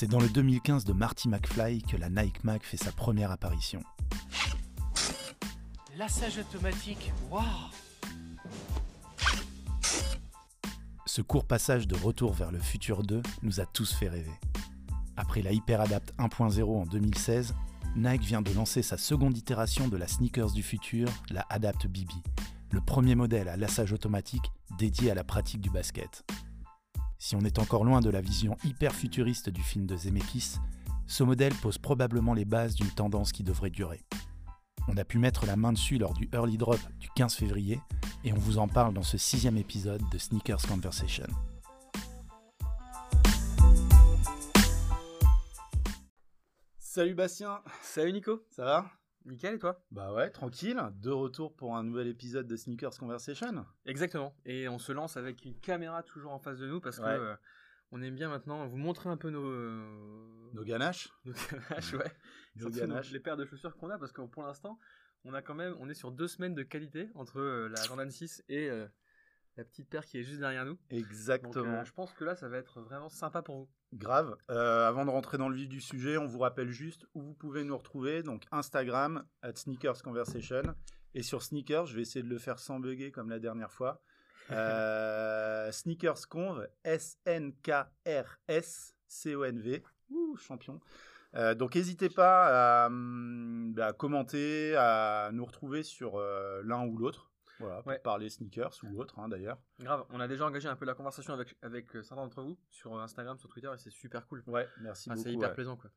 C'est dans le 2015 de Marty McFly que la Nike Mag fait sa première apparition. Lassage automatique, waouh Ce court passage de retour vers le futur 2 nous a tous fait rêver. Après la HyperAdapt 1.0 en 2016, Nike vient de lancer sa seconde itération de la sneakers du futur, la Adapt BB, le premier modèle à lassage automatique dédié à la pratique du basket. Si on est encore loin de la vision hyper futuriste du film de Zemeckis, ce modèle pose probablement les bases d'une tendance qui devrait durer. On a pu mettre la main dessus lors du early drop du 15 février et on vous en parle dans ce sixième épisode de Sneakers Conversation. Salut Bastien, Salut Nico, ça va? Nickel et toi? Bah ouais, tranquille, de retour pour un nouvel épisode de Sneakers Conversation. Exactement, et on se lance avec une caméra toujours en face de nous parce Ouais. que euh, on aime bien maintenant vous montrer un peu nos euh, Nos ganaches nos ganaches, ouais, Nos ganaches. les paires de chaussures qu'on a parce que pour l'instant on a quand même on est sur deux semaines de qualité entre euh, la Jordan 6 et la petite paire qui est juste derrière nous. Donc Exactement. euh, je pense que là ça va être vraiment sympa pour vous. Grave. Euh, avant de rentrer dans le vif du sujet, on vous rappelle juste où vous pouvez nous retrouver. Donc Instagram, at Sneakers Conversation. Et sur Sneakers, je vais essayer de le faire sans bugger comme la dernière fois. Euh, Sneakers Conv, S-N-K-R-S C-O-N-V. Ouh, champion. Euh, donc n'hésitez pas à, hum, bah, commenter, à nous retrouver sur euh, l'un ou l'autre. Voilà, pour Ouais. parler sneakers ou autre hein, d'ailleurs. Grave, on a déjà engagé un peu la conversation avec avec euh, certains d'entre vous sur Instagram, sur Twitter et c'est super cool. Ouais, merci Ah, beaucoup. c'est hyper ouais. plaisant quoi.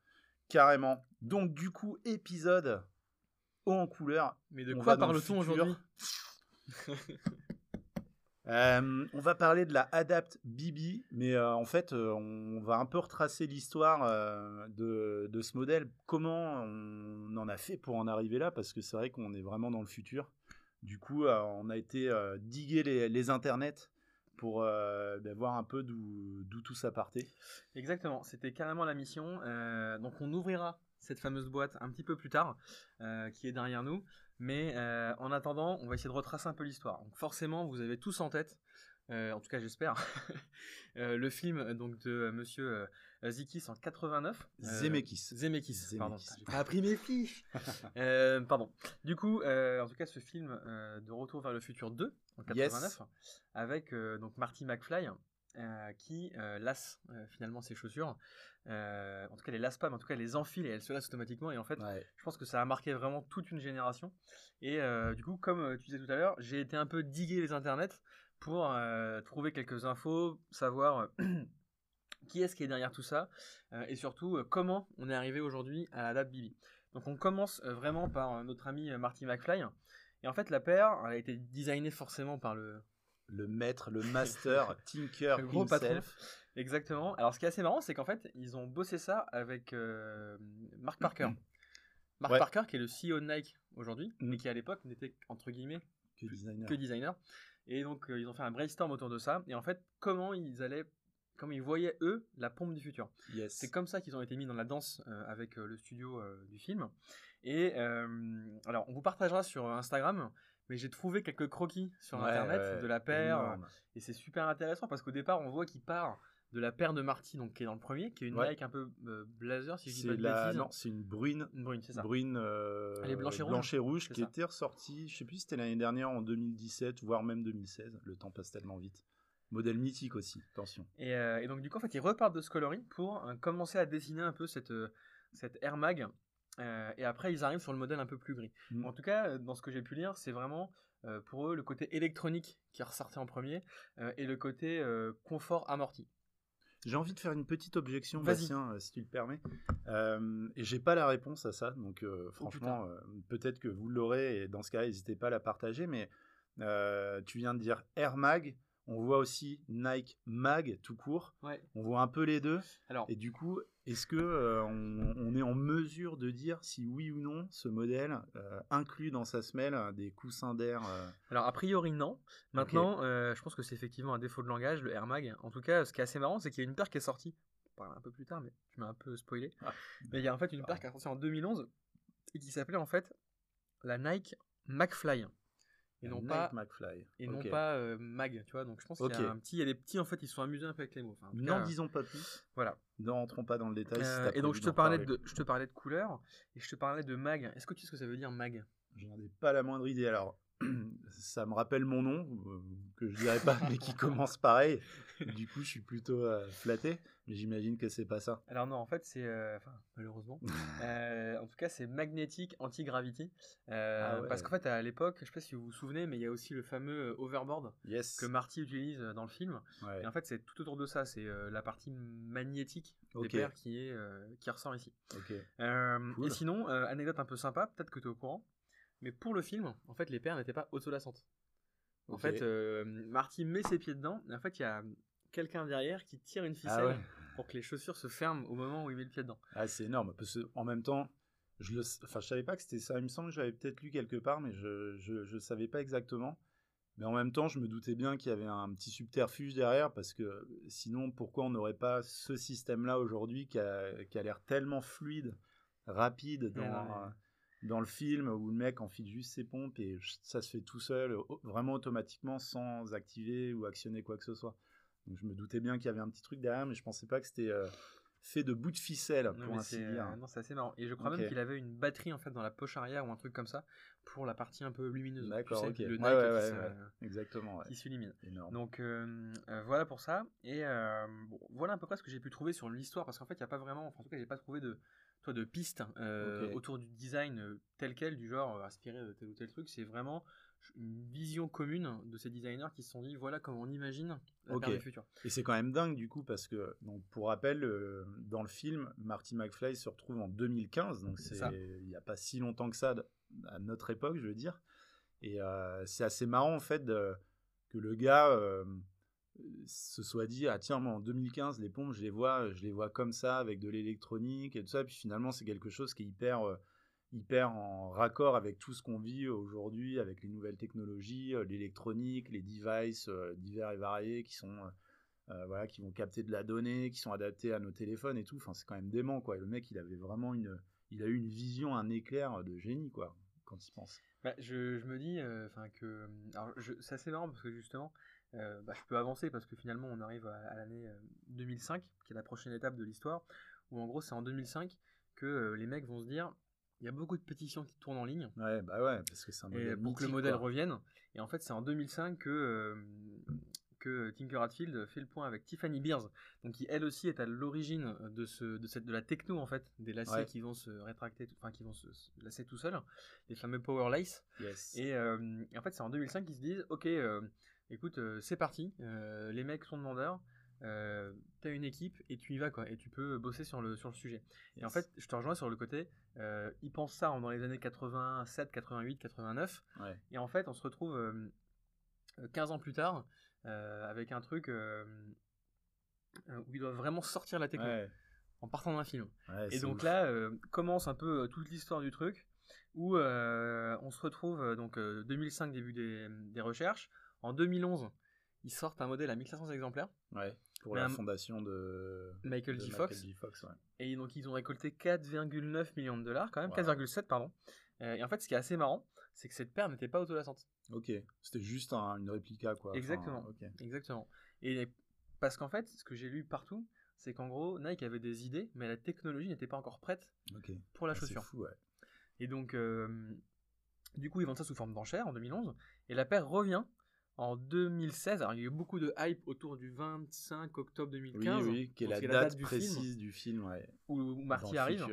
Carrément. Donc du coup, épisode haut en couleur. Mais de On quoi parle-t-on aujourd'hui? Euh, on va parler de la Adapt BB, mais euh, en fait, euh, on va un peu retracer l'histoire euh, de, de ce modèle. Comment on en a fait pour en arriver là? Parce que c'est vrai qu'on est vraiment dans le futur. Du coup, euh, on a été euh, diguer les, internets pour euh, ben, voir un peu d'où tout ça partait. Exactement, c'était carrément la mission. Donc on ouvrira cette fameuse boîte un petit peu plus tard, qui est derrière nous. Mais en attendant, on va essayer de retracer un peu l'histoire. Donc forcément, vous avez tous en tête, en tout cas j'espère, le film de Monsieur Zikis en 89. Euh, Zemeckis. Zemeckis, pardon. Zemeckis. J'ai pas appris mes fiches. Euh, pardon. Du coup, euh, en tout cas, ce film euh, de Retour vers le futur 2 en 89, Yes. avec euh, donc Marty McFly euh, qui euh, lasse euh, finalement ses chaussures. Euh, en tout cas, les lasse pas, mais en tout cas, les enfile et elles se lassent automatiquement. Et en fait, Ouais. je pense que ça a marqué vraiment toute une génération. Et euh, du coup, comme euh, tu disais tout à l'heure, j'ai été un peu diguer les internets pour euh, trouver quelques infos, savoir euh, qui est-ce qui est derrière tout ça, euh, et surtout euh, comment on est arrivé aujourd'hui à la date Bibi. Donc on commence euh, vraiment par notre ami Marty McFly. Et en fait, la paire, elle a été designée forcément par le, Le maître, le master, Tinker le gros patron. himself. Exactement. Alors, ce qui est assez marrant, c'est qu'en fait, ils ont bossé ça avec Mark Parker. Mark Ouais. Parker, qui est le CEO de Nike aujourd'hui, Mm. mais qui à l'époque n'était entre guillemets Que designer. que designer. Et donc, ils ont fait un brainstorm autour de ça. Et en fait, comment ils allaient, comment ils voyaient eux la pompe du futur. Yes. C'est comme ça qu'ils ont été mis dans la danse euh, avec euh, le studio euh, du film. Et alors, on vous partagera sur Instagram, mais j'ai trouvé quelques croquis sur Ouais, internet ouais, de la paire. Et c'est super intéressant parce qu'au départ, on voit qu'il part de la paire de Marty, donc qui est dans le premier, qui est une Ouais. Nike un peu blazer, si je dis pas C'est de la... bêtises. non, c'est une brune, Une brune, c'est ça. brune euh, Elle est blanche et rouge. rouge qui ça. était ressortie, je sais plus si c'était l'année dernière en 2017, voire même 2016. Le temps passe tellement vite. Modèle mythique aussi, attention. Et, euh, et donc, du coup, en fait, ils repartent de ce coloris pour euh, commencer à dessiner un peu cette, euh, cette Air Mag. Et après, ils arrivent sur le modèle un peu plus gris. Mm. En tout cas, dans ce que j'ai pu lire, c'est vraiment pour eux le côté électronique qui ressortait en premier et le côté confort amorti. J'ai envie de faire une petite objection. Bastien, si tu le permets. Euh, et j'ai pas la réponse à ça, donc euh, franchement, euh, peut-être que vous l'aurez, et dans ce cas, n'hésitez pas à la partager. Mais tu viens de dire Air Mag, on voit aussi Nike Mag tout court. Ouais. On voit un peu les deux. Alors, Et du coup, est-ce que euh, on, on est en mesure de dire si oui ou non ce modèle euh, inclut dans sa semelle euh, des coussins d'air euh, Alors a priori non. Maintenant, je pense que c'est effectivement un défaut de langage, le Air Mag. En tout cas, ce qui est assez marrant, c'est qu'il y a une paire qui est sortie. On parlera un peu plus tard, mais je m'ai un peu spoilé. Ah. Mais il y a en fait une paire qui est sortie en 2011 et qui s'appelait en fait la Nike McFly. Et non pas McFly. et non pas euh, Mag, tu vois. Donc je pense qu'il y a un petit, il y a des petits en fait, ils sont amusés un peu avec les mots. Enfin, N'en disons pas plus. Voilà. Ne rentrons pas dans le détail. Euh, et donc je te parlais de, je te parlais de couleurs et je te parlais de Mag. Est-ce que tu sais ce que ça veut dire Mag? Je n'en ai pas la moindre idée. Alors, ça me rappelle mon nom, euh, que je dirais pas, mais qui commence pareil. Du coup, je suis plutôt euh, flatté, mais j'imagine que c'est pas ça. Alors non, en fait c'est, euh, enfin malheureusement, Euh, en tout cas c'est Magnetic Anti-Gravity. Euh, Ah ouais. Parce qu'en fait à l'époque, je sais pas si vous vous souvenez, mais il y a aussi le fameux euh, overboard Yes. que Marty utilise dans le film. Ouais. Et en fait c'est tout autour de ça, c'est la partie magnétique Ok. des paires qui, est, qui ressort ici. Cool. Et sinon, anecdote un peu sympa, peut-être que tu es au courant, mais pour le film, en fait, les paires n'étaient pas autolassantes. En fait, Marty met ses pieds dedans, et en fait, il y a quelqu'un derrière qui tire une ficelle Ah ouais. Pour que les chaussures se ferment au moment où il met le pied dedans. Ah, c'est énorme. Parce que, en même temps, je le, enfin, je savais pas que c'était ça. Il me semble que j'avais peut-être lu quelque part, mais je, je, je savais pas exactement. Mais en même temps, je me doutais bien qu'il y avait un petit subterfuge derrière, parce que sinon, pourquoi on n'aurait pas ce système-là aujourd'hui qui a, qui a l'air tellement fluide, rapide dans, Ouais, ouais. dans le film, où le mec enfile juste ses pompes et ça se fait tout seul, vraiment automatiquement, sans activer ou actionner quoi que ce soit. Donc je me doutais bien qu'il y avait un petit truc derrière, mais je pensais pas que c'était euh, fait de bouts de ficelle, pour ainsi dire. euh, non, c'est assez marrant. Et je crois même qu'il avait une batterie en fait dans la poche arrière ou un truc comme ça pour la partie un peu lumineuse. D'accord, ok. Le Ouais, ouais, qui, ouais. Exactement, qui s'illumine. Donc euh, voilà pour ça. Et bon, voilà à peu près ce que j'ai pu trouver sur l'histoire, parce qu'en fait, il n'y a pas vraiment, enfin, en tout cas, j'ai pas trouvé de, toi, de pistes autour du design tel quel, du genre inspiré de tel ou tel truc. C'est vraiment une vision commune de ces designers qui se sont dit voilà comment on imagine la Ok. paire du futur. Et c'est quand même dingue du coup parce que donc pour rappel euh, dans le film Marty McFly se retrouve en 2015 donc C'est il n'y a pas si longtemps que ça à notre époque je veux dire et euh, c'est assez marrant en fait de- que le gars euh, se soit dit ah tiens moi en 2015 les pompes je les vois je les vois comme ça avec de l'électronique et tout ça puis finalement c'est quelque chose qui est hyper hyper en raccord avec tout ce qu'on vit aujourd'hui avec les nouvelles technologies euh, l'électronique les devices euh, divers et variés qui sont euh, voilà, qui vont capter de la donnée, qui sont adaptés à nos téléphones et tout. Enfin, c'est quand même dément, quoi. Le mec, il avait vraiment une, il a eu une vision, un éclair de génie, quoi, quand il pense. Bah, je, me dis enfin que alors c'est assez marrant parce que justement bah, je peux avancer parce que finalement on arrive à, l'année euh, 2005 qui est la prochaine étape de l'histoire où en gros c'est en 2005 que les mecs vont se dire il y a beaucoup de pétitions qui tournent en ligne. Ouais, bah ouais, parce que c'est un et modèle pour que le modèle quoi. revienne. Et en fait c'est en 2005 que euh, que Tinker Hatfield fait le point avec Tiffany Beers. Donc qui elle aussi est à l'origine de ce de cette de la techno en fait des lacets Ouais. qui vont se rétracter enfin qui vont se, se lasser tout seuls. Les fameux power lace Yes. et, euh, et en fait, c'est en 2005 qu'ils se disent Ok, euh, écoute, c'est parti, les mecs sont demandeurs, euh, t'as une équipe et tu y vas, quoi, et tu peux bosser sur le, sur le sujet. Et en fait, je te rejoins sur le côté, euh, ils pensent ça dans les années 87, 88, 89, Ouais. et en fait, on se retrouve euh, 15 ans plus tard euh, avec un truc euh, euh, où ils doivent vraiment sortir la techno Ouais. en partant d'un film. Ouais, Et donc ouf. là euh, commence un peu euh, toute l'histoire du truc où euh, on se retrouve euh, donc euh, 2005 début des, des recherches. En 2011, ils sortent un modèle à 1500 exemplaires Ouais, pour la fondation de Michael de J. Fox Michael J. Fox, ouais. et donc ils ont récolté 4,9 millions de dollars quand même, Wow. 4,7 pardon. Euh, et en fait, ce qui est assez marrant, c'est que cette paire n'était pas autolassante. Ok, c'était juste un- une réplica, quoi. Enfin, Exactement. ok. Exactement. Et parce qu'en fait, ce que j'ai lu partout, c'est qu'en gros, Nike avait des idées, mais la technologie n'était pas encore prête pour la Ah, c'est chaussure. fou, ouais. Et donc, euh, du coup, ils vendent ça sous forme d'enchère en 2011. Et la paire revient en 2016. Alors, il y a eu beaucoup de hype autour du 25 octobre Oui, 2015. oui, qui est la date, du film précise du film, ouais. où, Marty arrive.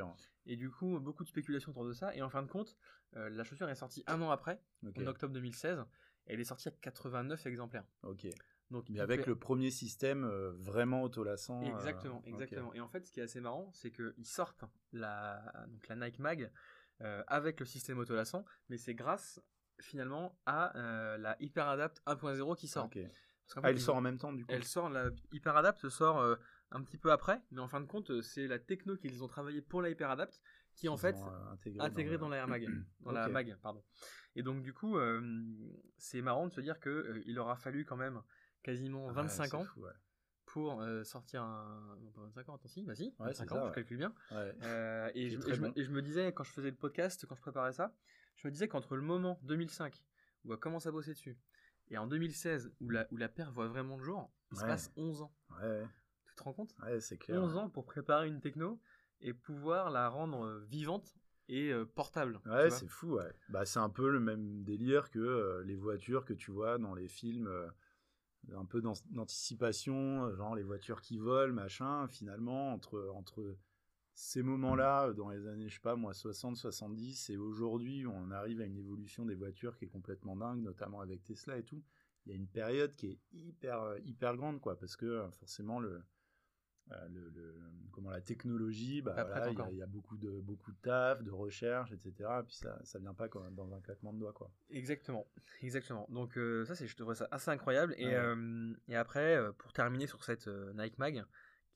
Et du coup, beaucoup de spéculations autour de ça. Et en fin de compte, euh, la chaussure est sortie un an après, en octobre 2016. Et elle est sortie à 89 exemplaires. Ok. Donc, Mais avec le premier système euh, vraiment autolassant. euh, Exactement, exactement. Et en fait, ce qui est assez marrant, c'est qu'ils sortent la, donc la Nike Mag euh, avec le système autolassant, mais c'est grâce finalement à euh, la HyperAdapt 1.0 qui sort. Parce Ah, elle sort en même temps du coup. elle sort, la HyperAdapt sort euh, un petit peu après, mais en fin de compte, c'est la techno qu'ils ont travaillé pour la HyperAdapt qui en Ils fait euh, intégré, intégré dans, dans la Air Mag, dans la. Mag, pardon. Et donc du coup, euh, c'est marrant de se dire que il aura fallu quand même quasiment Ouais, 25 c'est ans fou, ouais. pour sortir un. non, pas 25 ans, attends, si, vas-y, Ouais, 25 c'est ans, ça, je calcule bien. Et, est je, et je et je me disais, quand je faisais le podcast, quand je préparais ça, je me disais qu'entre le moment 2005 où elle commence à bosser dessus, et en 2016, où la, où la paire voit vraiment le jour, il se passe 11 ans. Ouais. Tu te rends compte? Ouais, c'est clair. 11 ans pour préparer une techno et pouvoir la rendre euh, vivante et euh, portable. Ouais, c'est fou, ouais. Bah, c'est un peu le même délire que euh, les voitures que tu vois dans les films, euh, un peu d'an- d'anticipation, genre les voitures qui volent, machin. Finalement, entre, entre ces moments-là, euh, dans les années, je sais pas, moi, 60, 70, et aujourd'hui, on arrive à une évolution des voitures qui est complètement dingue, notamment avec Tesla et tout, il y a une période qui est hyper, euh, hyper grande, quoi, parce que euh, forcément, le. le, le- comment la technologie, bah, voilà, il y a- y, beaucoup de beaucoup de taf, de recherche, etc. Et puis ça, ça vient pas comme dans un claquement de doigts, quoi. Exactement, exactement. Donc euh, ça, c'est, je trouve ça assez incroyable. Et, Ouais. euh, et après, pour terminer sur cette euh, Nike Mag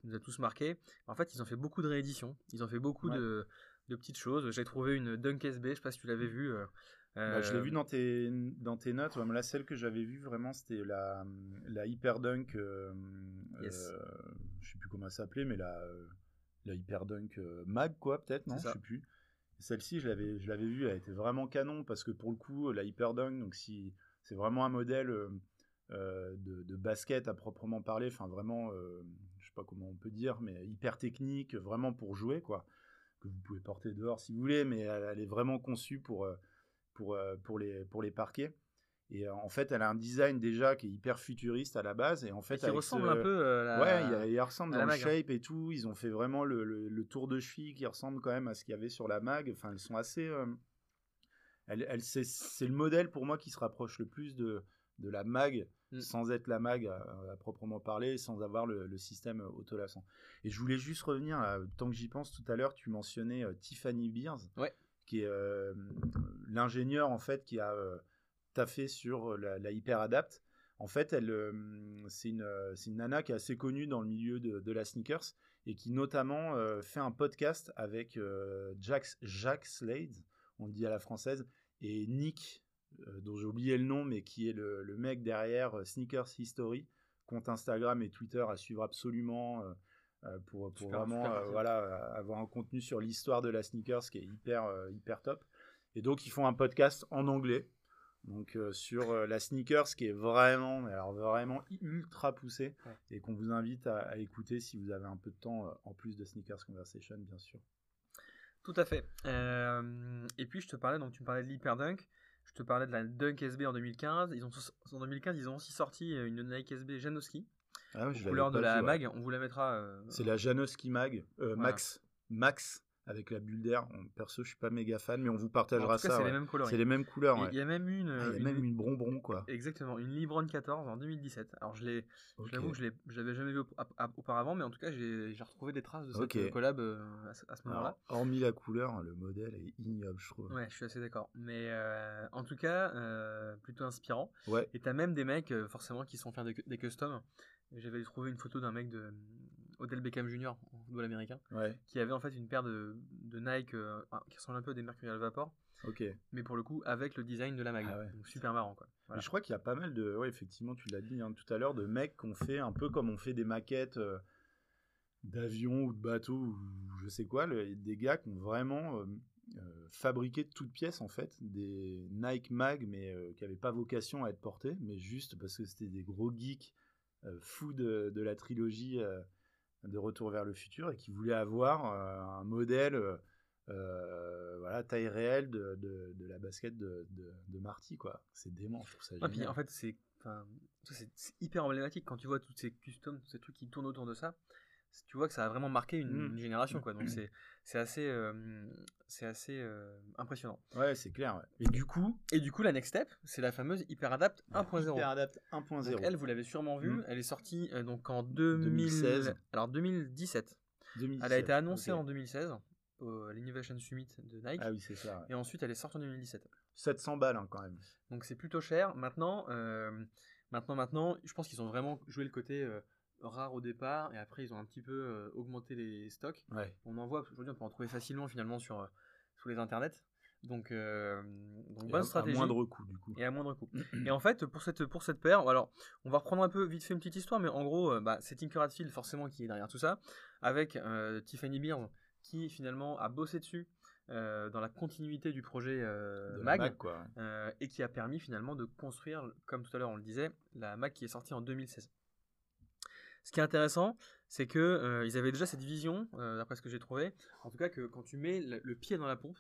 qui nous a tous marqué, en fait, ils ont fait beaucoup de rééditions. Ils ont fait beaucoup Ouais. de, de petites choses. J'ai trouvé une Dunk SB, je sais pas si tu l'avais vu. euh, Bah, je l'ai euh, vu dans tes, dans tes notes. Ouais, mais là, celle que j'avais vue, vraiment, c'était la, la Hyperdunk. Euh, Yes. euh, je sais plus comment elle s'appelait, mais la, euh, la Hyperdunk euh, Mag, quoi, peut-être, non? Je ça. sais plus. Celle-ci, je l'avais, je l'avais vue, elle était vraiment canon parce que pour le coup, la Hyperdunk, donc si c'est vraiment un modèle euh, euh, de, de basket à proprement parler, enfin vraiment, euh, sais pas comment on peut dire, mais hyper technique, vraiment pour jouer, quoi, que vous pouvez porter dehors si vous voulez, mais elle, elle est vraiment conçue pour euh, pour, euh, pour, les, pour les parquets. Et euh, en fait, elle a un design déjà qui est hyper futuriste à la base. Et en fait, qui ressemble ce- un peu euh, à la- Ouais, il, il ressemble à dans la le shape et tout. Ils ont fait vraiment le, le- le tour de cheville qui ressemble quand même à ce qu'il y avait sur la mag. Enfin, elles sont assez. euh, elles- c'est, c'est le modèle pour moi qui se rapproche le plus de, de la mag, Mm. sans être la mag à, à proprement parler, sans avoir le, le système autolassant. Et je voulais juste revenir, tant que j'y pense tout à l'heure, tu mentionnais euh, Tiffany Beers, Ouais. qui est euh, l'ingénieur en fait qui a euh, taffé sur la, la HyperAdapt. En fait, elle, euh, c'est une, euh, une nana qui est assez connue dans le milieu de, de la sneakers et qui notamment euh, fait un podcast avec euh, Jack, Slade, on le dit à la française, et Nick, euh, dont j'ai oublié le nom, mais qui est le, le mec derrière euh, Sneakers History, compte Instagram et Twitter à suivre absolument euh, euh, pour, vraiment super euh, voilà, euh, avoir un contenu sur l'histoire de la sneakers qui est hyper, euh, hyper top. Et donc, ils font un podcast en anglais. Donc euh, sur euh, la sneakers qui est vraiment, mais alors vraiment ultra poussé Ouais. et qu'on vous invite à, à écouter si vous avez un peu de temps euh, en plus de Sneakers Conversation bien sûr. Tout à fait. Euh, et puis je te parlais, donc tu me parlais de l'Hyperdunk, je te parlais de la Dunk SB en 2015. Ils ont, en 2015, ils ont aussi sorti euh, une Nike SB Janowski, Ah, aux couleurs de la mag. On vous la mettra. euh, C'est la Janowski Mag, euh, Voilà. Max, Max avec la bulle d'air. Perso, je suis pas méga fan, mais on vous en partagera tout cas, ça. c'est ouais. les mêmes couleurs. C'est les mêmes couleurs. Et ouais. Il y a même une. Ah, il y a une- même une bonbon quoi. Exactement, une Libron 14 en 2017. Alors je l'ai, Ok. j'avoue que je l'avais jamais vu auparavant, mais en tout cas j'ai, retrouvé des traces de cette euh, collab euh, à, ce- moment-là. Hormis la couleur, le modèle est ignoble, je trouve. Ouais, je suis assez d'accord. Mais euh, en tout cas, euh, plutôt inspirant. Ouais. Et t'as même des mecs, forcément, qui sont faire des, des customs. J'avais trouvé une photo d'un mec de Odell Beckham Jr., en football américain, Ouais. qui avait en fait une paire de, de Nike euh, qui ressemble un peu à des Mercurial Vapor, mais pour le coup avec le design de la mag. Ah ouais. Donc super marrant quoi. Voilà. Mais je crois qu'il y a pas mal de, ouais, effectivement, tu l'as dit hein, tout à l'heure, de mecs qu'on fait un peu comme on fait des maquettes euh, d'avions ou de bateaux ou je sais quoi, le- des gars qui ont vraiment euh, euh, fabriqué de toutes pièces en fait des Nike Mag, mais qui n'avaient pas vocation à être portés, mais juste parce que c'était des gros geeks fous de, de la trilogie de Retour vers le futur et qui voulaient avoir euh, un modèle. euh, euh, voilà, taille réelle de, de, de la basket de, de, Marty, quoi. C'est dément, je trouve ça Ouais, puis en fait, c'est hyper emblématique quand tu vois tous ces customs, tous ces trucs qui tournent autour de ça. Tu vois que ça a vraiment marqué une, Mm. une génération, quoi. Donc c'est c'est assez, euh, c'est assez euh, impressionnant. Ouais, c'est clair. ouais. Et du coup, Et du coup, la next step, c'est la fameuse HyperAdapt 1.0. HyperAdapt Donc 1.0. elle, vous l'avez sûrement vue. Mm. Elle est sortie euh, donc en 2000 2016. Alors 2017. 2017, Elle a été annoncée en 2016 au à l'Innovation Summit de Nike. Ah oui, c'est ça. ouais. Et ensuite, elle est sortie en 2017. 700 balles hein, quand même. Donc c'est plutôt cher. Maintenant, euh, maintenant, maintenant, je pense qu'ils ont vraiment joué le côté euh, rare au départ et après ils ont un petit peu euh, augmenté les stocks. Ouais. On en voit aujourd'hui, on peut en trouver facilement finalement sur euh, les internets. Donc, euh, donc bonne à- stratégie. À moindre coût, du coup. Et à moindre coût. et en fait, pour cette, pour cette paire, alors, on va reprendre un peu vite fait une petite histoire, mais en gros, euh, bah, c'est Tinker Hatfield forcément qui est derrière tout ça, avec Tiffany Beers qui finalement a bossé dessus euh, dans la continuité du projet euh, Mag, Mac, quoi. euh, et qui a permis finalement de construire, comme tout à l'heure on le disait, la Mac qui est sortie en 2016. Ce qui est intéressant, c'est que euh, ils avaient déjà cette vision, euh, d'après ce que j'ai trouvé, en tout cas que quand tu mets le, le pied dans la pompe,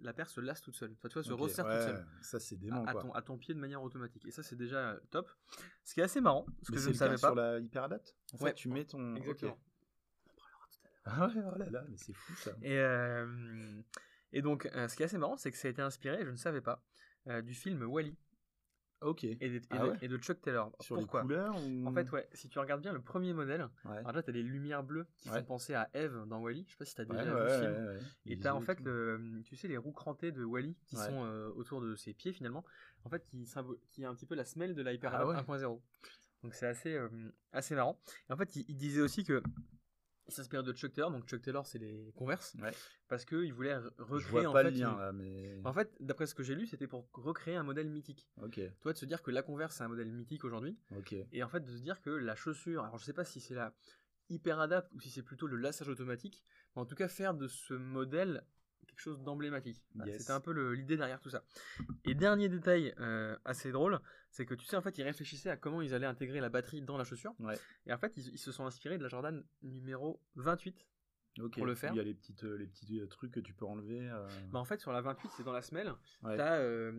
la paire se lasse toute seule. Enfin, tu vois, se resserre ouais, toute seule. Ça, c'est À, dément, à quoi. ton, à ton pied de manière automatique. Et ça, c'est déjà euh, top. Ce qui est assez marrant, parce que je ne savais pas. sur la HyperAdapt En fait, Ouais. tu mets ton... Exactement. Ah ouais, oh là là, mais c'est fou, ça. Et, euh, et donc, euh, ce qui est assez marrant, c'est que ça a été inspiré, je ne savais pas, euh, du film Wally Ok. et, de- et Ah de, et de Chuck Taylor. Sur Pourquoi les couleurs ou... En fait, ouais, si tu regardes bien le premier modèle, Ouais. alors là, tu as des lumières bleues qui font penser à Eve dans Wally. Je sais pas si tu as Ouais, déjà vu ce film. Et t'as en fait, le, tu sais, les roues crantées de Wally qui Ouais. sont euh, autour de ses pieds finalement, en fait, qui, qui est un petit peu la semelle de la Ah HyperAdapt ouais. 1.0. Donc c'est assez, euh, assez marrant. Et en fait, il, il disait aussi que il s'inspire de Chuck Taylor. Donc Chuck Taylor, c'est les Converse, Ouais. parce qu'il voulait recréer en fait. le lien, une- là, mais... En fait, d'après ce que j'ai lu, c'était pour recréer un modèle mythique. Ok, Toi, de se dire que la Converse, c'est un modèle mythique aujourd'hui, ok. et en fait, de se dire que la chaussure, alors je sais pas si c'est la hyper adapt ou si c'est plutôt le lassage automatique, mais en tout cas, faire de ce modèle quelque chose d'emblématique. Yes. C'était un peu l'idée derrière tout ça. Et dernier détail euh, assez drôle, c'est que tu sais, en fait, ils réfléchissaient à comment ils allaient intégrer la batterie dans la chaussure, Ouais. et en fait, ils, ils se sont inspirés de la Jordan numéro 28. Ok. Pour le faire. Il y a les, petites, euh, les petits euh, trucs que tu peux enlever. euh, Bah, en fait, sur la 28, c'est dans la semelle, ouais. t'as euh,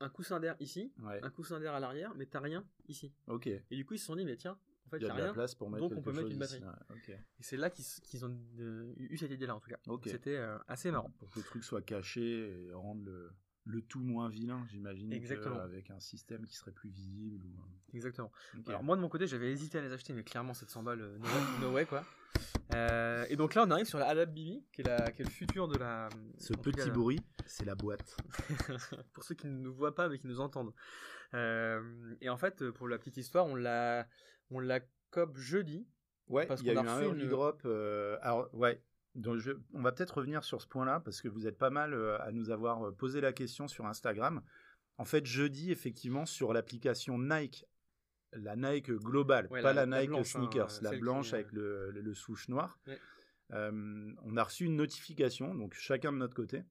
un coussin d'air ici, Ouais. un coussin d'air à l'arrière, mais t'as rien ici. Ok. Et du coup, ils se sont dit, mais tiens, en fait, Il y a a de la place pour mettre donc on peut mettre une batterie. ouais. Et c'est là qu'ils ont euh, eu cette idée-là, en tout cas. C'était euh, assez marrant. Pour que le truc soit caché et rendre le, le tout moins vilain, j'imagine. Exactement. Avec un système qui serait plus visible. Ou... Exactement. Alors moi de mon côté j'avais hésité à les acheter mais clairement 700 balles euh, no, way, no way, quoi. Euh, et donc là on arrive sur la Adapt BB qui est, la, qui est le futur de la... Ce petit cas, bruit, c'est la boîte. pour ceux qui ne nous voient pas mais qui nous entendent. Euh, et en fait pour la petite histoire on l'a on l'a cop jeudi. Ouais, Parce a eu qu'on a un early une- drop. euh, alors, ouais. Donc je- on va peut-être revenir sur ce point-là parce que vous êtes pas mal euh, à nous avoir euh, posé la question sur Instagram. En fait, jeudi, effectivement, sur l'application Nike, la Nike globale, Ouais, pas la- la, la Nike hein, sneakers, la qui, blanche euh, avec le, le- le souche noir, Ouais. euh, on a reçu une notification, donc chacun de notre côté,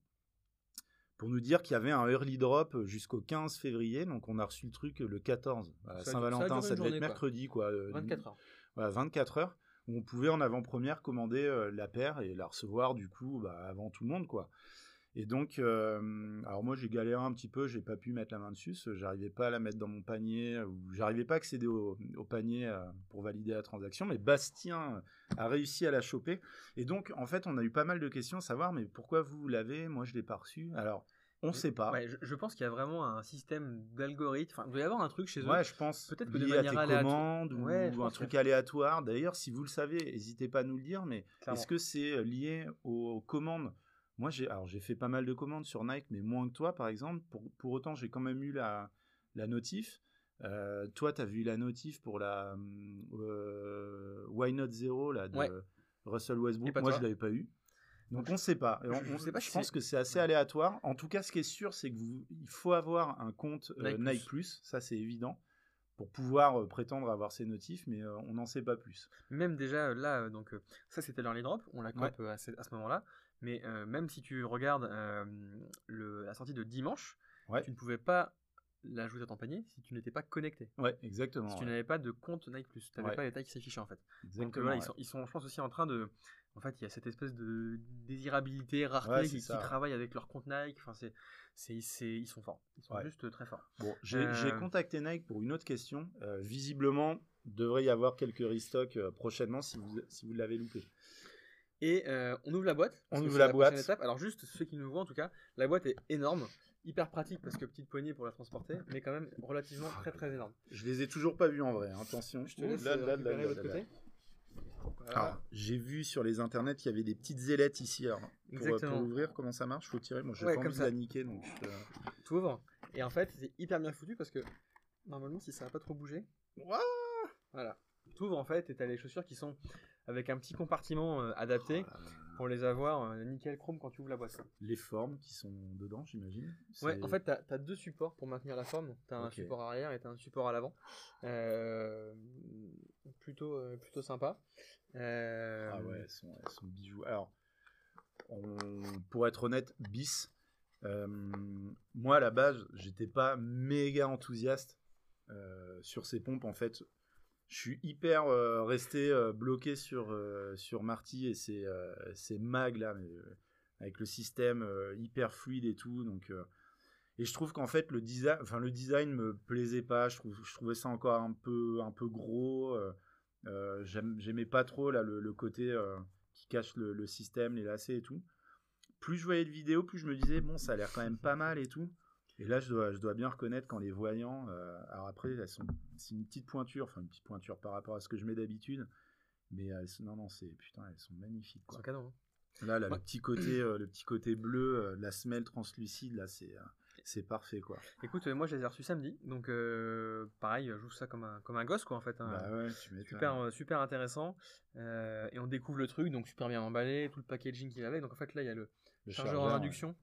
pour nous dire qu'il y avait un early drop jusqu'au 15 février. Donc on a reçu le truc le 14. Voilà, Ça a- ça a Saint-Valentin, ça, une devait journée, être mercredi, quoi. euh, 24 heures. voilà, 24 heures où on pouvait en avant-première commander euh, la paire et la recevoir du coup bah, avant tout le monde quoi. Et donc, euh, alors moi j'ai galéré un petit peu, j'ai pas pu mettre la main dessus, j'arrivais pas à la mettre dans mon panier ou j'arrivais pas à accéder au, au panier euh, pour valider la transaction, mais Bastien a réussi à la choper. Et donc en fait on a eu pas mal de questions à savoir mais pourquoi vous l'avez, moi je l'ai pas reçu. Alors on sait pas. Ouais, je, je pense qu'il y a vraiment un système d'algorithme. Enfin, il doit y avoir un truc chez eux. Ouais, je pense Peut-être que de lié à tes manière commandes ou, Ouais, je ou un truc que- aléatoire. D'ailleurs, si vous le savez, n'hésitez pas à nous le dire. Mais est-ce que c'est euh, lié aux commandes? Moi, j'ai alors j'ai fait pas mal de commandes sur Nike, mais moins que toi, par exemple. Pour, pour autant, j'ai quand même eu la, la notif. Euh, toi, tu as vu la notif pour la euh, Why Not Zero là, de Ouais. Russell Westbrook? Moi, je l'avais pas eu. Donc on sait pas. On- Je- pas pense que c'est assez aléatoire. En tout cas, ce qui est sûr, c'est que vous, il faut avoir un compte euh, Nike Nike, Plus. Ça, c'est évident pour pouvoir euh, prétendre avoir ces notifs, mais euh, on n'en sait pas plus. Même déjà euh, là, donc ça c'était l'early drop, on l'a Ouais. euh, à ce, moment-là. Mais même si tu regardes le, la sortie de dimanche, Ouais. tu ne pouvais pas l'ajouter à ton panier si tu n'étais pas connecté. Ouais, exactement. Si tu ouais. n'avais pas de compte Nike Plus, tu n'avais Ouais. pas les tailles qui s'affichaient en fait. Donc euh, Exactement, voilà, ils, sont, ils sont, je pense aussi en train de. En fait, il y a cette espèce de désirabilité, rareté qui, ça. travaillent avec leur compte Nike. Enfin, c'est, c'est, c'est- ils sont forts. Ils sont juste très forts. Bon, j'ai Euh, contacté Nike pour une autre question. Euh, visiblement, devrait y avoir quelques restocks euh, prochainement si vous, si vous l'avez loupé. Et euh, on ouvre la boîte. On ouvre la prochaine boîte. étape. Alors juste ceux qui nous voient en tout cas, la boîte est énorme, hyper pratique parce que petite poignée pour la transporter, mais quand même relativement très très énorme. Je les ai toujours pas vus en vrai. hein, Attention. Je te laisse là euh, là là l'autre là là. côté. Voilà. Alors, j'ai vu sur les internets qu'il y avait des petites ailettes ici. Alors, pour, euh, Exactement. pour ouvrir, comment ça marche Faut tirer. Moi, j'ai Ouais, pas comme envie de ça. la niquer, donc. T'ouvres et en fait c'est hyper bien foutu parce que normalement si ça va pas trop bouger, Ouah voilà. T'ouvres en fait et t'as les chaussures qui sont avec un petit compartiment euh, adapté Ah, pour les avoir euh, nickel chrome quand tu ouvres la boîte. Les formes qui sont dedans, j'imagine. Ouais, en fait, t'as as deux supports pour maintenir la forme. T'as un support arrière et t'as un support à l'avant. Euh, plutôt, euh, plutôt sympa. Euh, Ah ouais, elles sont, elles sont bijoux. Alors, on- pour être honnête, bis. Euh, moi, à la base, j'étais pas méga enthousiaste sur ces pompes. En fait, je suis hyper euh, resté euh, bloqué sur, euh, sur Marty et ses, ses mags là, avec le système hyper fluide et tout. Donc, et je trouve qu'en fait, le design, le design me plaisait pas. Je, trouvais ça encore un peu, un peu gros. J'aimais pas trop là, le, côté qui cache le, le système, les lacets et tout. Plus je voyais de vidéos, plus je me disais, bon, ça a l'air quand même pas mal et tout. Et là, je dois, je dois bien reconnaître qu'en les voyant, euh, alors après, elles sont, c'est une petite pointure, enfin une petite pointure par rapport à ce que je mets d'habitude. Mais elles sont- non, non, c'est putain, elles sont magnifiques. Quoi. sont canons. hein. Là, là, Ouais. le petit côté, euh, le petit côté bleu, euh, la semelle translucide, là, c'est, euh, c'est parfait, quoi. Écoute, euh, moi je les ai reçus samedi, donc euh, pareil, je joue ça comme un, comme un gosse quoi en fait. hein. Bah ouais. Super, euh, super intéressant. Euh, et on découvre le truc, donc super bien emballé, tout le packaging qui va avec. Donc en fait là il y a le Le chargeur en induction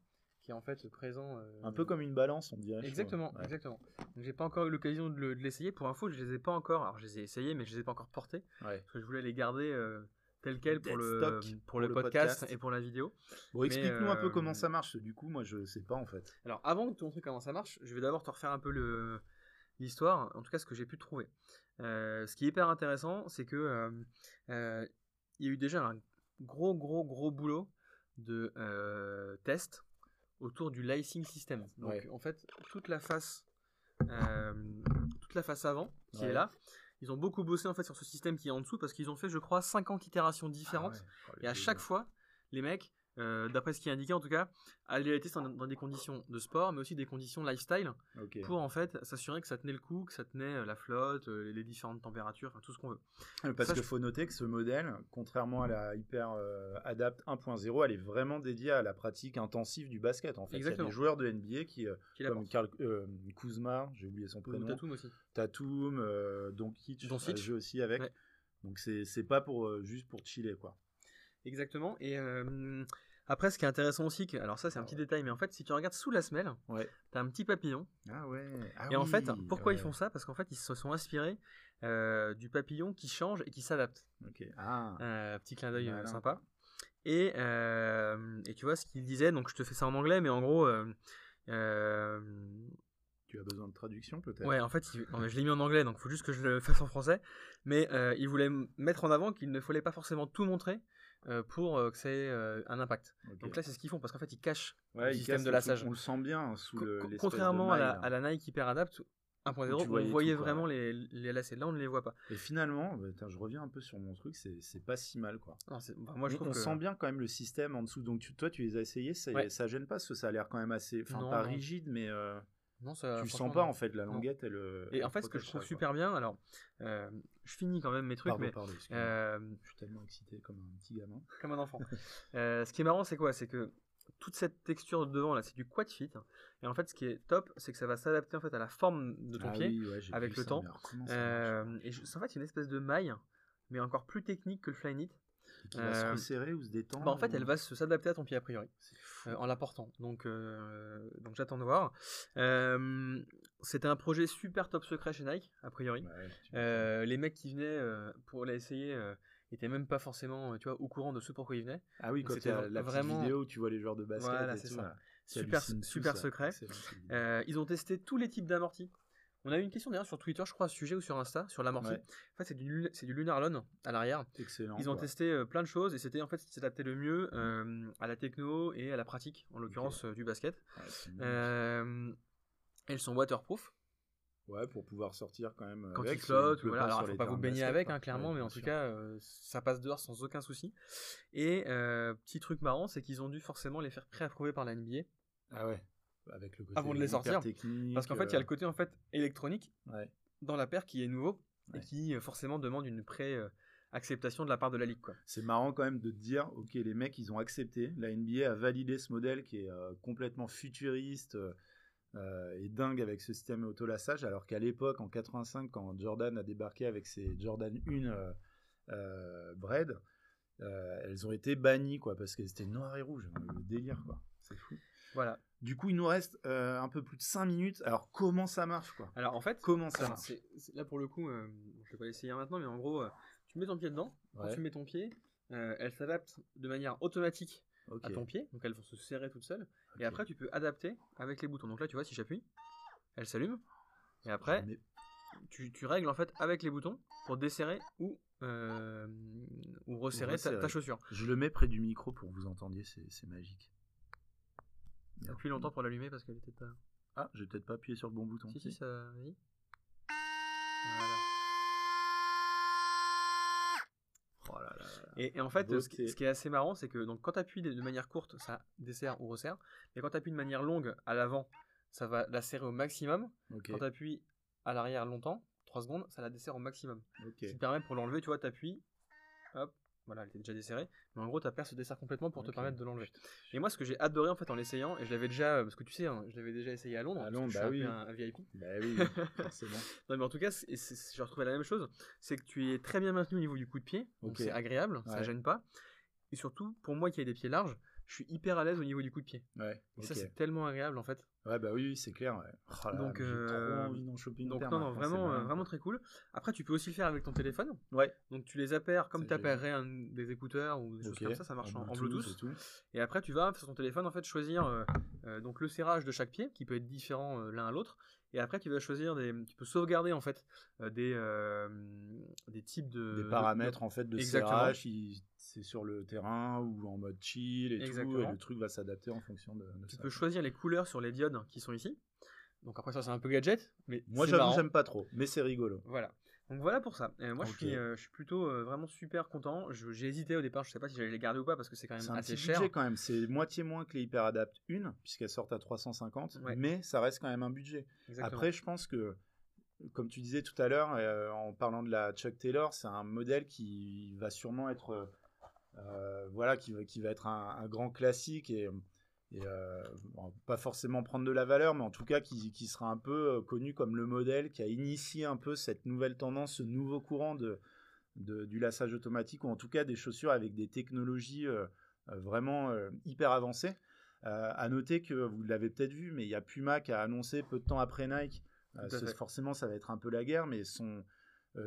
qui est en fait présent. euh, Un peu comme une balance, on dirait. Exactement. Ouais. exactement. Donc j'ai pas encore eu l'occasion de le- de l'essayer. Pour info, je les ai pas encore. Alors je les ai essayés, mais je les ai pas encore portés Ouais. parce que je voulais les garder euh, tels quels pour le stock pour, pour le, podcast, podcast. et pour la vidéo. Bon, explique-nous un peu euh, comment ça marche. Du coup, moi, je sais pas en fait. Alors, avant de te montrer comment ça marche, je vais d'abord te refaire un peu le- l'histoire, en tout cas ce que j'ai pu trouver. Euh, ce qui est hyper intéressant, c'est que euh, il y a eu déjà un gros, gros, gros boulot de euh, test autour du lacing system. Donc, Ouais. en fait, toute la face, euh, toute la face avant qui Ouais. est là, ils ont beaucoup bossé en fait sur ce système qui est en dessous parce qu'ils ont fait, je crois, 50 itérations différentes. Ah ouais. Oh, Et à chaque fois, les mecs, euh, d'après ce qui est indiqué en tout cas, allaient les tester dans, dans des conditions de sport, mais aussi des conditions lifestyle, pour en fait s'assurer que ça tenait le coup, que ça tenait euh, la flotte, euh, les différentes températures, enfin tout ce qu'on veut. Parce qu'il je- faut noter que ce modèle, contrairement à la Hyper euh, Adapt 1.0, elle est vraiment dédiée à la pratique intensive du basket. En fait, il y a Exactement. des joueurs de NBA qui, euh, comme Karl, Kuzma, j'ai oublié son prénom, Tatum aussi. Tatum, Doncic, aussi avec. Ouais. Donc c'est c'est pas pour juste pour chiller quoi. Exactement. Et euh, après, ce qui est intéressant aussi, que, alors ça c'est un petit détail, mais en fait, si tu regardes sous la semelle, Ouais. t'as un petit papillon. Ah ouais. Ah et en fait, pourquoi ils font ça? Parce qu'en fait, ils se sont inspirés euh, du papillon qui change et qui s'adapte. Ok. Ah. Euh, petit clin d'œil euh, sympa. Et, euh, et tu vois ce qu'il disait, donc je te fais ça en anglais, mais en gros, Tu as besoin de traduction peut-être? ouais, en fait, il- non, mais je l'ai mis en anglais, donc il faut juste que je le fasse en français. Mais euh, il voulait mettre en avant qu'il ne fallait pas forcément tout montrer pour euh, que ça ait un impact. Donc là, c'est ce qu'ils font, parce qu'en fait, ils cachent Ouais, le il système de lassage. On le sent bien hein, sous le. de contrairement à la, à la Nike Hyper Adapt 1.0, Où tu on voyait tout, vraiment les, les lacets. Là, on ne les voit pas. Et finalement, bah, je reviens un peu sur mon truc, c'est pas si mal quoi. Non, moi, je on on que... sent bien quand même le système en dessous. Donc tu, toi, tu les as essayés, ça, Ouais. ça gêne pas parce que ça a l'air quand même assez, enfin pas non. rigide, mais euh, Non, ça, tu le sens pas non. en fait. La languette, elle. euh, Et elle en fait, ce que je trouve ça, super bien, alors, euh, je finis quand même mes trucs, Pardon, mais pardon, euh, Je suis tellement excité comme un petit gamin. comme un enfant. Euh, ce qui est marrant, c'est quoi? C'est que toute cette texture de devant là, c'est du quad fit. Et en fait, ce qui est top, c'est que ça va s'adapter en fait à la forme de ton Ah pied. oui, ouais, j'ai avec le ça, temps. Euh, et je- en fait, il y a une espèce de maille, mais encore plus technique que le Flyknit. Qui va se euh, resserrer ou se détendre Bah, en fait, ou- elle va s'adapter à ton pied a priori. Euh, en la portant. Donc, euh, donc j'attends de voir. Euh, C'était un projet super top secret chez Nike, a priori. Ouais, les mecs qui venaient pour l'essayer euh, étaient même pas forcément tu vois, au courant de ce pourquoi ils venaient. Ah oui, donc quand la vraiment- vidéo où tu vois les joueurs de basket Voilà, et c'est tout, ça. Super, super secret. Ils ont testé tous les types d'amortis. On a eu une question d'ailleurs sur Twitter, je crois, à ce sujet ou sur Insta, sur l'amorti. Ouais. En fait, c'est du, c'est du Lunarlon à l'arrière. Excellent. Ils ont quoi. testé euh, plein de choses et c'était en fait ce qui s'adaptait le mieux euh, à la techno et à la pratique, en l'occurrence euh, du basket. Euh, elles sont waterproof Ouais, pour pouvoir sortir quand même. quand avec, il flotte. Voilà. Alors, faut pas vous baigner basket, avec, hein, clairement, Ouais, mais en tout sûr. cas, euh, ça passe dehors sans aucun souci. Et euh, petit truc marrant, c'est qu'ils ont dû forcément les faire pré-approuver par la NBA. Ah ouais. Avec le côté Avant de les sortir, Parce qu'en fait, il y a le côté en fait électronique euh, ouais. dans la paire qui est nouveau Ouais. et qui euh, forcément demande une pré-acceptation de la part de la ligue. C'est marrant quand même de dire, ok, les mecs, ils ont accepté. La NBA a validé ce modèle qui est euh, complètement futuriste euh, euh, et dingue avec ce système autolassage, alors qu'à l'époque, en 85, quand Jordan a débarqué avec ses Jordan 1 euh, euh, Bread, euh, elles ont été bannies, quoi, parce qu'elles étaient noires et rouges. Le délire, quoi. C'est fou. Voilà. Du coup, il nous reste euh, un peu plus de 5 minutes. Alors, comment ça marche, quoi? Alors en fait, Comment ça marche? c'est- c'est- là pour le coup, euh, je vais pas l'essayer maintenant, mais en gros, euh, tu mets ton pied dedans. Quand Ouais. tu mets ton pied, euh, elle s'adapte de manière automatique à ton pied, donc elles vont se serrer toutes seules. Ok. Et après, tu peux adapter avec les boutons. Donc là, tu vois, si j'appuie, elles s'allument. Et après, Mais- tu, tu règles en fait avec les boutons pour desserrer ou, euh, ou resserrer, ta- Ta, chaussure. Je le mets près du micro pour que vous entendiez, c'est c'est magique. Appuie longtemps pour l'allumer parce qu'elle était pas. Ah, j'ai peut-être pas appuyé sur le bon bouton. Si, si, ça. Vas-y. Voilà. Oh là là là là. Et, et en fait, ce qui, Beauté. ce qui est assez marrant, c'est que donc, quand tu appuies de, manière courte, ça dessert ou resserre. Mais quand tu appuies de manière longue à l'avant, ça va la serrer au maximum. Quand tu appuies à l'arrière longtemps, 3 secondes, ça la dessert au maximum. ok. Ce qui te permet pour l'enlever, tu vois, t'appuies, hop, voilà, elle était déjà desserrée. Mais en gros, ta paire se dessert complètement pour te permettre de l'enlever. Et moi, ce que j'ai adoré en fait en l'essayant, et je l'avais déjà, parce que tu sais, hein, je l'avais déjà essayé à Londres, À Londres, bah un oui. un, un VIP. Bah oui, forcément. Non, mais en tout cas, c'est- c'est- j'ai retrouvé la même chose. C'est que tu es très bien maintenu au niveau du coup de pied. Donc c'est agréable, ça Ouais. gêne pas. Et surtout, pour moi qui ai des pieds larges, je suis hyper à l'aise au niveau du coup de pied. Ouais, Et ça, c'est tellement agréable en fait. Ouais, bah oui, c'est clair. Ouais. Oh là Donc, euh, trop envie d'en choper une Donc, paire non, vraiment, euh, vraiment très cool. Après, tu peux aussi le faire avec ton téléphone. Ouais. Donc, tu les appaires comme tu appairerais un- des écouteurs ou des choses comme ça. Ça marche en, en et Bluetooth. tout. Et après, tu vas sur ton téléphone en fait choisir euh, donc le serrage de chaque pied qui peut être différent l'un à l'autre. Et après, tu vas choisir des, tu peux sauvegarder en fait euh, des euh, des types de Des de- paramètres en fait de Exactement. serrage, il- c'est sur le terrain ou en mode chill et tout, et le truc va s'adapter en fonction de, de Tu ça. peux choisir les couleurs sur les diodes qui sont ici. Donc après ça c'est un peu gadget, mais Moi j'avoue j'aime pas trop, mais c'est rigolo. Voilà. Donc voilà pour ça. Euh, moi je, Ok. suis, euh, je suis plutôt euh, vraiment super content. J'ai hésité au départ, je sais pas si j'allais les garder ou pas parce que c'est quand même C'est un assez petit cher. budget quand même, c'est moitié moins que les HyperAdapt 1, puisqu'elles sortent à 350, Ouais. mais ça reste quand même un budget. Exactement. Après, je pense que, comme tu disais tout à l'heure, euh, en parlant de la Chuck Taylor, c'est un modèle qui va sûrement être, voilà, qui, va- qui va être un, un grand classique et, et, euh, bon, pas forcément prendre de la valeur, mais en tout cas qui, qui sera un peu euh, connu comme le modèle qui a initié un peu cette nouvelle tendance, ce nouveau courant de, de- du lassage automatique ou en tout cas des chaussures avec des technologies euh, vraiment euh, hyper avancées. À noter que vous l'avez peut-être vu, mais il y a Puma qui a annoncé peu de temps après Nike. ce- forcément, ça va être un peu la guerre, mais son,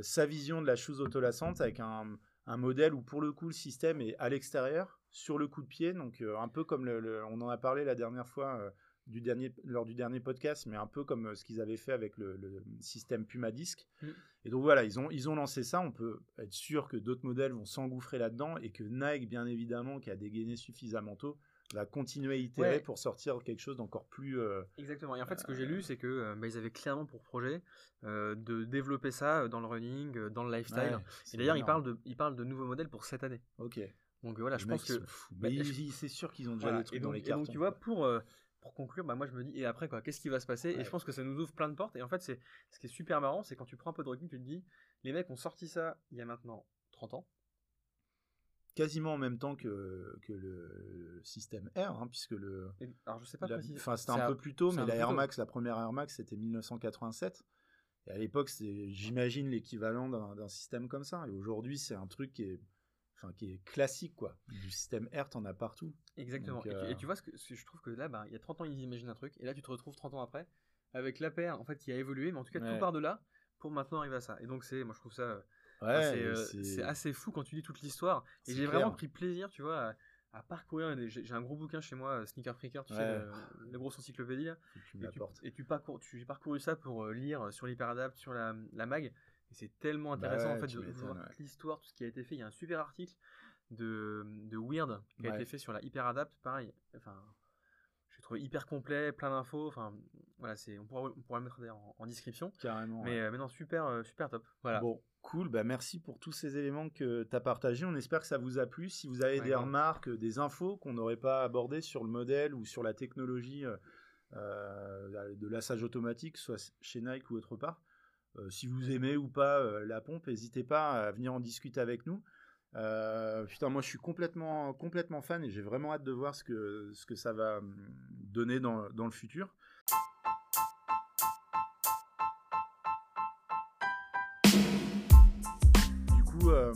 sa vision de la chose autolassante avec un, un modèle où pour le coup le système est à l'extérieur, sur le coup de pied, donc euh, un peu comme le, le- on en a parlé la dernière fois euh, du dernier, lors du dernier podcast, mais un peu comme euh, ce qu'ils avaient fait avec le, le système Puma Disc. Mm. Et donc voilà, ils ont, ils ont lancé ça. On peut être sûr que d'autres modèles vont s'engouffrer là-dedans et que Nike, bien évidemment, qui a dégainé suffisamment tôt, va continuer à itérer Ouais. pour sortir quelque chose d'encore plus. euh, Exactement. Et en fait, ce que j'ai lu, c'est que euh, bah, ils avaient clairement pour projet euh, de développer ça dans le running, dans le lifestyle. ouais, Et d'ailleurs, ils parlent de, ils parlent de nouveaux modèles pour cette année. Ok. Donc voilà, je pense que bah, je- c'est sûr qu'ils ont déjà Voilà. des trucs et dans les et cartons. donc, tu vois, quoi. pour, euh, pour conclure, bah, moi je me dis, et après quoi, qu'est-ce qui va se passer? Et je pense que ça nous ouvre plein de portes. Et en fait, c'est ce qui est super marrant, c'est quand tu prends un peu de recul, tu te dis, les mecs ont sorti ça il y a maintenant 30 ans. quasiment en même temps que, que le système R, hein, puisque le. Et- alors je sais pas préciser. Enfin, c'était un peu plus tôt, mais la Air tôt. Max, la première Air Max, c'était 1987. Et à l'époque, j'imagine, l'équivalent d'un système comme ça. Et aujourd'hui, c'est un truc qui est, enfin, qui est classique, quoi. Du système R, t'en as partout. Exactement. Donc, et, tu, euh, et tu vois, ce que, je trouve que là, bah, il y a 30 ans, ils imaginent un truc, et là, tu te retrouves 30 ans après, avec la paire, en fait, qui a évolué, mais en tout cas, Ouais. tout part de là, pour maintenant arriver à ça. Et donc, c'est, moi, je trouve ça, euh, c'est, euh, c'est- assez fou quand tu lis toute l'histoire. Et j'ai vraiment pris plaisir, tu vois, à, à parcourir. J'ai un gros bouquin chez moi, Sneaker Freaker, tu sais, la grosse encyclopédie. là. Et tu, et tu parcours, tu, j'ai parcouru ça pour lire sur l'hyperadapt, sur la, la mag. Et c'est tellement Bah intéressant ouais, en fait de, voir ouais. l'histoire, tout ce qui a été fait. Il y a un super article de, de Weird qui a été fait sur la hyperadapt, pareil. Enfin, j'ai trouvé hyper complet, plein d'infos. Enfin, voilà, c'est, on pourra, on pourra le mettre en, en description. Carrément. Mais, euh, mais non, super, euh, super top. Voilà. Bon, cool. Bah, merci pour tous ces éléments que tu as partagés. On espère que ça vous a plu. Si vous avez Ouais, des remarques, des infos qu'on n'aurait pas abordées sur le modèle ou sur la technologie euh, euh, de lassage automatique, soit chez Nike ou autre part, euh, si vous aimez ou pas euh, la pompe, n'hésitez pas à venir en discuter avec nous. Euh, putain, moi je suis complètement, complètement fan et j'ai vraiment hâte de voir ce que, ce que ça va hum, donner dans, dans le futur. Du coup, euh,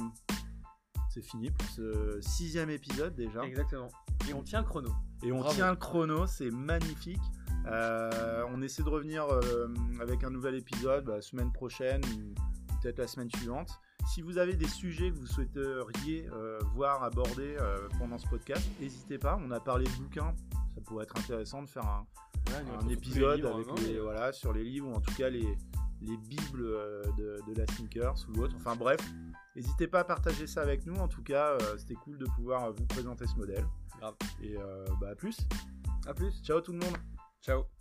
c'est fini pour ce sixième épisode déjà. Exactement. Et on tient le chrono. Et on Bravo. tient le chrono, c'est magnifique. Euh, on essaie de revenir euh, avec un nouvel épisode la semaine prochaine ou peut-être la semaine suivante. si vous avez des sujets que vous souhaiteriez euh, voir abordés pendant ce podcast, n'hésitez pas. On a parlé de bouquins, ça pourrait être intéressant de faire un, Ouais, les épisode avec hein, les, mais- voilà, sur les livres ou en tout cas les, les bibles de, de la sneakers ou autre. Enfin bref, n'hésitez pas à partager ça avec nous. En tout cas, c'était cool de pouvoir vous présenter ce modèle. Grave. Et bah, à plus. À plus. Ciao tout le monde. Ciao.